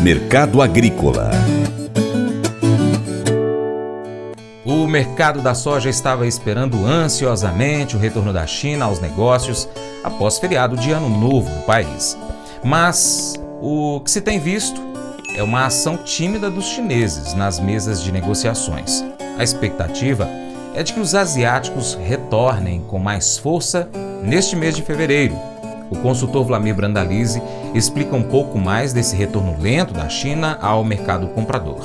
Mercado Agrícola O mercado da soja estava esperando ansiosamente o retorno da China aos negócios após feriado de Ano Novo no país. Mas o que se tem visto é uma ação tímida dos chineses nas mesas de negociações. A expectativa é de que os asiáticos retornem com mais força neste mês de fevereiro. O consultor Vlamir Brandalize explica um pouco mais desse retorno lento da China ao mercado comprador.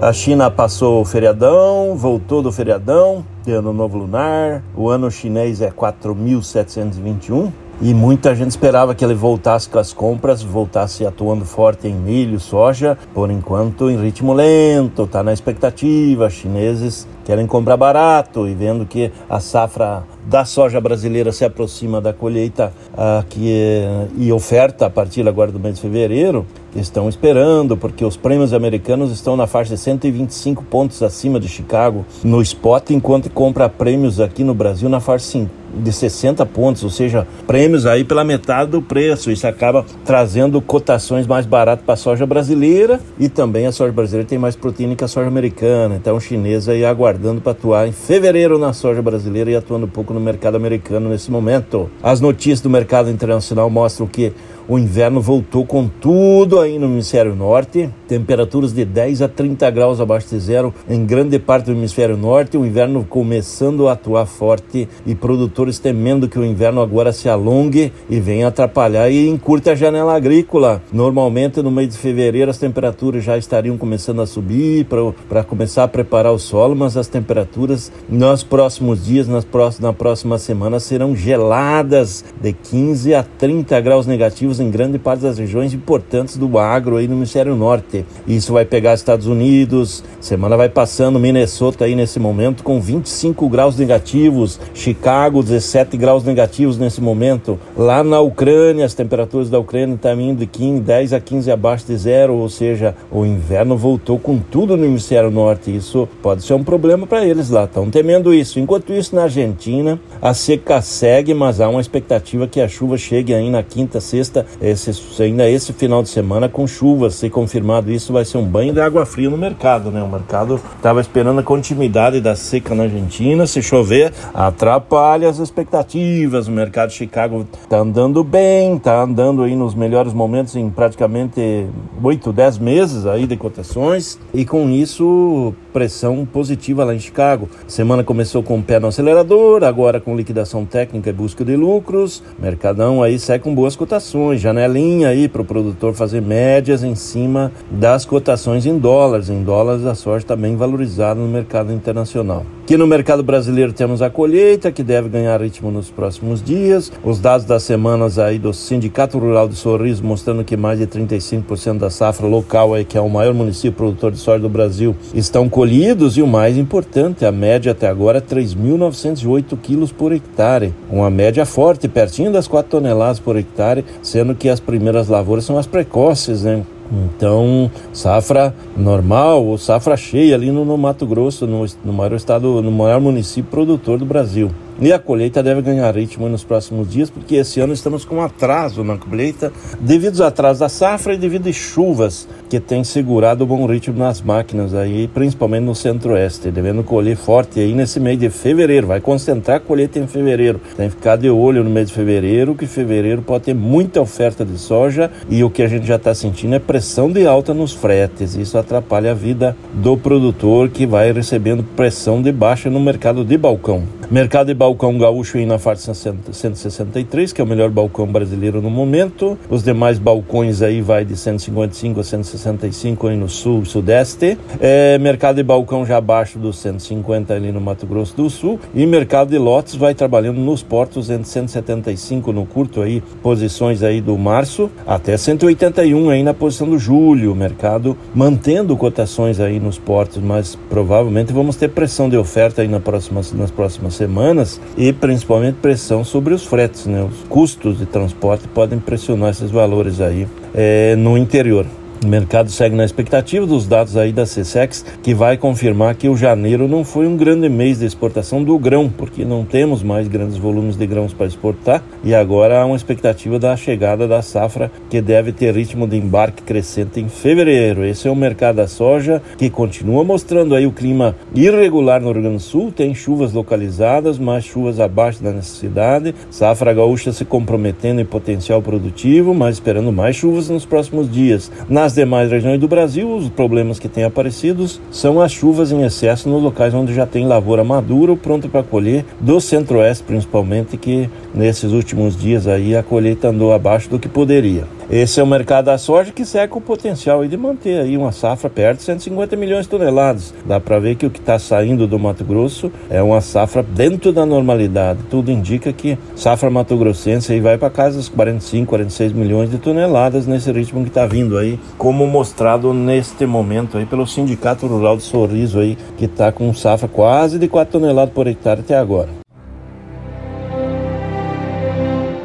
A China passou o feriadão, voltou do feriadão de ano novo lunar. O ano chinês é 4721 e muita gente esperava que ele voltasse com as compras, voltasse atuando forte em milho, soja, por enquanto em ritmo lento, está na expectativa. Chineses querem comprar barato e vendo que a safra da soja brasileira se aproxima da colheita uh, que, e oferta a partir agora do mês de fevereiro, estão esperando, porque os prêmios americanos estão na faixa de 125 pontos acima de Chicago no spot, enquanto compra prêmios aqui no Brasil na faixa de 60 pontos, ou seja, prêmios aí pela metade do preço. Isso acaba trazendo cotações mais baratas para a soja brasileira e também a soja brasileira tem mais proteína que a soja americana. Então, o chinês aí aguardando para atuar em fevereiro na soja brasileira e atuando um pouco no mercado americano nesse momento. As notícias do mercado internacional mostram que o inverno voltou com tudo aí no hemisfério norte, temperaturas de 10 a 30 graus abaixo de zero em grande parte do hemisfério norte, o inverno começando a atuar forte e produtores temendo que o inverno agora se alongue e venha atrapalhar e encurte a janela agrícola. Normalmente no mês de fevereiro as temperaturas já estariam começando a subir para começar a preparar o solo, mas as temperaturas nos próximos dias, nas próximas, na próxima semana serão geladas de 15 a 30 graus negativos em grande parte das regiões importantes do agro aí no hemisfério norte. Isso vai pegar Estados Unidos, semana vai passando Minnesota aí nesse momento com 25 graus negativos, Chicago 17 graus negativos nesse momento. Lá na Ucrânia, as temperaturas da Ucrânia estão indo de 15, 10 a 15 abaixo de zero, ou seja, o inverno voltou com tudo no hemisfério norte. Isso pode ser um problema para eles lá, estão temendo isso. Enquanto isso, na Argentina, a seca segue, mas há uma expectativa que a chuva chegue aí na quinta, sexta esse, ainda esse final de semana com chuvas, se confirmado isso, vai ser um banho de água fria no mercado, né? O mercado estava esperando a continuidade da seca na Argentina, se chover, atrapalha as expectativas. O mercado de Chicago está andando bem, está andando aí nos melhores momentos em praticamente 8, 10 meses aí de cotações, e com isso, pressão positiva lá em Chicago. semana começou com o pé no acelerador, agora com liquidação técnica e busca de lucros. Mercadão aí segue com boas cotações janelinha aí para o produtor fazer médias em cima das cotações em dólares. Em dólares a soja está bem valorizada no mercado internacional. Aqui no mercado brasileiro temos a colheita que deve ganhar ritmo nos próximos dias. Os dados das semanas aí do Sindicato Rural de Sorriso mostrando que mais de 35% da safra local aí que é o maior município produtor de soja do Brasil estão colhidos e o mais importante, a média até agora é 3.908 quilos por hectare, uma média forte, pertinho das 4 toneladas por hectare, sendo que as primeiras lavouras são as precoces, né? Então, safra normal ou safra cheia ali no, no Mato Grosso, no, no maior estado, no maior município produtor do Brasil. E a colheita deve ganhar ritmo nos próximos dias, porque esse ano estamos com atraso na colheita, devido aos atrasos da safra e devido às chuvas que têm segurado o bom ritmo nas máquinas aí, principalmente no centro-oeste, devendo colher forte aí nesse mês de fevereiro. Vai concentrar a colheita em fevereiro. Tem que ficar de olho no mês de fevereiro, que fevereiro pode ter muita oferta de soja e o que a gente já está sentindo é pressão de alta nos fretes. Isso atrapalha a vida do produtor que vai recebendo pressão de baixa no mercado de balcão. Mercado de balcão gaúcho aí na faixa 163, que é o melhor balcão brasileiro no momento. Os demais balcões aí vai de 155 a 165 aí no sul, sudeste. É, mercado de balcão já abaixo dos 150 ali no Mato Grosso do Sul. E mercado de lotes vai trabalhando nos portos entre 175 no curto aí, posições aí do março, até 181 aí na posição do julho. O mercado mantendo cotações aí nos portos, mas provavelmente vamos ter pressão de oferta aí na próxima, nas próximas semanas e principalmente pressão sobre os fretes, né? Os custos de transporte podem pressionar esses valores aí é, no interior. O mercado segue na expectativa dos dados aí da CSEX, que vai confirmar que o janeiro não foi um grande mês de exportação do grão, porque não temos mais grandes volumes de grãos para exportar e agora há uma expectativa da chegada da safra que deve ter ritmo de embarque crescente em fevereiro. Esse é o mercado da soja que continua mostrando aí o clima irregular no Rio Grande do Sul, tem chuvas localizadas, mas chuvas abaixo da necessidade. Safra gaúcha se comprometendo em potencial produtivo, mas esperando mais chuvas nos próximos dias. Nas demais regiões do Brasil, os problemas que têm aparecido são as chuvas em excesso nos locais onde já tem lavoura madura ou pronta para colher, do centro-oeste principalmente, que nesses últimos dias aí a colheita andou abaixo do que poderia. Esse é o mercado da soja que com o potencial de manter aí uma safra perto de 150 milhões de toneladas. Dá para ver que o que está saindo do Mato Grosso é uma safra dentro da normalidade. Tudo indica que safra mato-grossense aí vai para casa dos 45, 46 milhões de toneladas nesse ritmo que está vindo aí, como mostrado neste momento aí pelo Sindicato Rural de Sorriso aí, que está com safra quase de 4 toneladas por hectare até agora.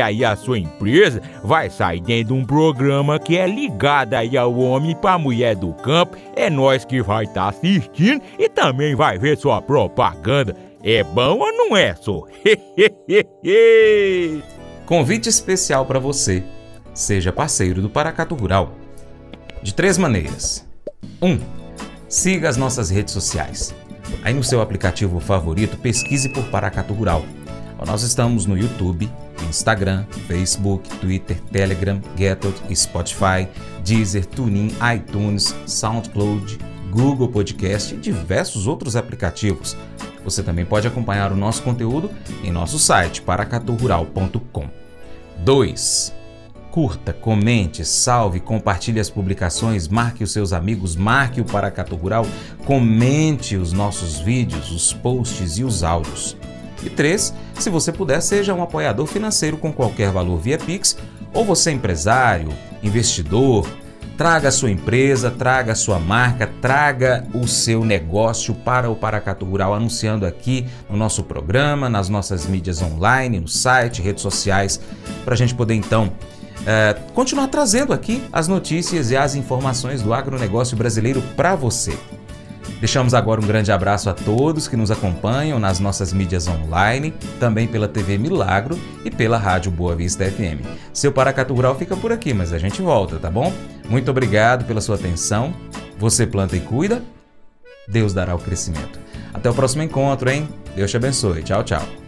aí a sua empresa vai sair dentro de um programa que é ligado aí ao homem para mulher do campo. É nós que vai estar tá assistindo e também vai ver sua propaganda. É bom ou não é, só? Convite especial para você seja parceiro do Paracato Rural. De três maneiras. 1. Um, siga as nossas redes sociais. Aí no seu aplicativo favorito, pesquise por Paracato Rural. Nós estamos no YouTube, Instagram, Facebook, Twitter, Telegram, Getot, Spotify, Deezer, TuneIn, iTunes, SoundCloud, Google Podcast e diversos outros aplicativos. Você também pode acompanhar o nosso conteúdo em nosso site paracaturural.com. 2 curta, comente, salve, compartilhe as publicações, marque os seus amigos, marque o Paracato Rural, comente os nossos vídeos, os posts e os áudios. E três, se você puder, seja um apoiador financeiro com qualquer valor via Pix, ou você é empresário, investidor, traga a sua empresa, traga a sua marca, traga o seu negócio para o Paracato Rural, anunciando aqui no nosso programa, nas nossas mídias online, no site, redes sociais, para a gente poder então é, continuar trazendo aqui as notícias e as informações do agronegócio brasileiro para você. Deixamos agora um grande abraço a todos que nos acompanham nas nossas mídias online, também pela TV Milagro e pela Rádio Boa Vista FM. Seu Paracatu Rural fica por aqui, mas a gente volta, tá bom? Muito obrigado pela sua atenção. Você planta e cuida, Deus dará o crescimento. Até o próximo encontro, hein? Deus te abençoe. Tchau, tchau.